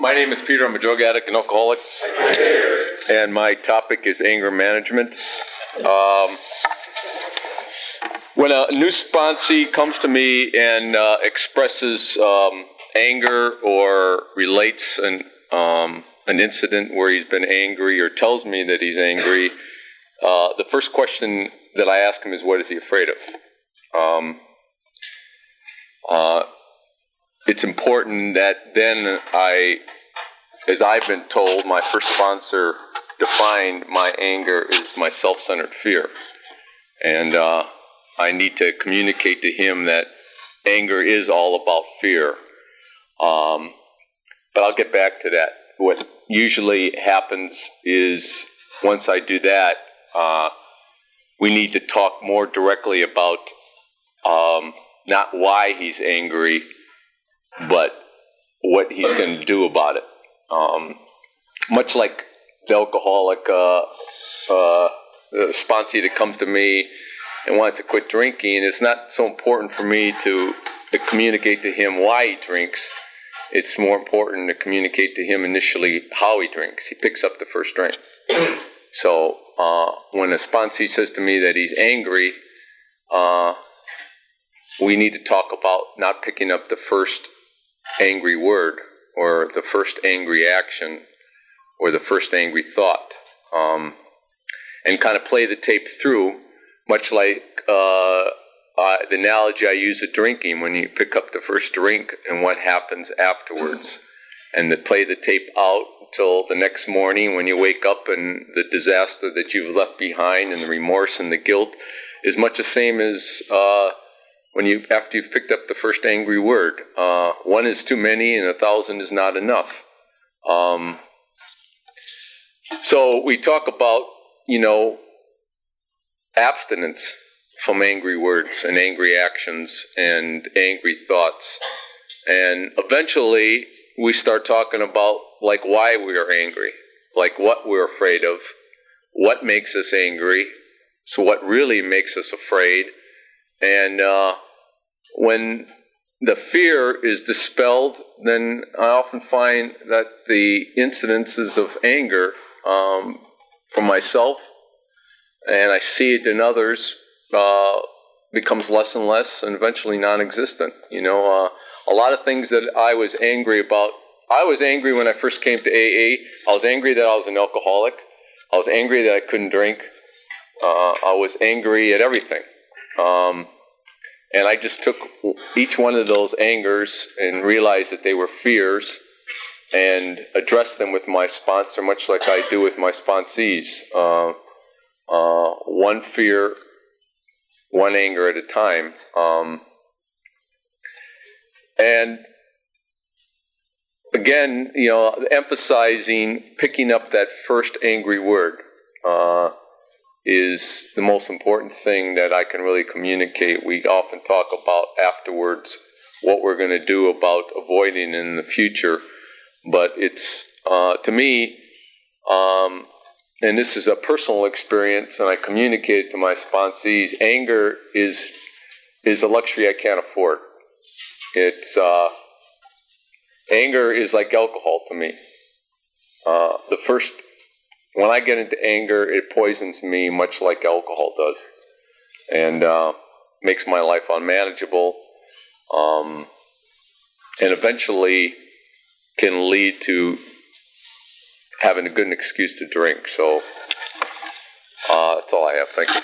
My name is Peter. I'm a drug addict and alcoholic. And my topic is anger management. Um, when a new sponsee comes to me and uh, expresses um, anger or relates an, um, an incident where he's been angry or tells me that he's angry, uh, the first question that I ask him is, What is he afraid of? Um, uh, it's important that then I, as I've been told, my first sponsor defined my anger is my self centered fear. And uh, I need to communicate to him that anger is all about fear. Um, but I'll get back to that. What usually happens is once I do that, uh, we need to talk more directly about um, not why he's angry, but what he's going to do about it. Um, much like the alcoholic uh, uh, sponsee that comes to me and wants to quit drinking, it's not so important for me to, to communicate to him why he drinks. It's more important to communicate to him initially how he drinks. He picks up the first drink. So uh, when a sponsee says to me that he's angry, uh, we need to talk about not picking up the first angry word or the first angry action or the first angry thought um, and kind of play the tape through, much like uh, uh, the analogy I use of drinking when you pick up the first drink and what happens afterwards. And to play the tape out until the next morning when you wake up and the disaster that you've left behind and the remorse and the guilt is much the same as uh, when you after you've picked up the first angry word. Uh, one is too many, and a thousand is not enough. Um, so we talk about you know abstinence from angry words and angry actions and angry thoughts, and eventually we start talking about like why we are angry, like what we're afraid of, what makes us angry, so what really makes us afraid and uh, when the fear is dispelled, then I often find that the incidences of anger um, for myself, and I see it in others, uh, becomes less and less, and eventually non-existent. You know, uh, a lot of things that I was angry about. I was angry when I first came to AA. I was angry that I was an alcoholic. I was angry that I couldn't drink. Uh, I was angry at everything. Um, and I just took each one of those angers and realized that they were fears and addressed them with my sponsor, much like I do with my sponsees. Uh, uh, one fear, one anger at a time. Um, and again, you know, emphasizing picking up that first angry word. Uh, is the most important thing that I can really communicate. We often talk about afterwards what we're going to do about avoiding in the future, but it's uh, to me, um, and this is a personal experience, and I communicate it to my sponsees. Anger is is a luxury I can't afford. It's uh, anger is like alcohol to me. Uh, the first when I get into anger, it poisons me much like alcohol does, and uh, makes my life unmanageable, um, and eventually can lead to having a good excuse to drink. So uh, that's all I have. Thank you.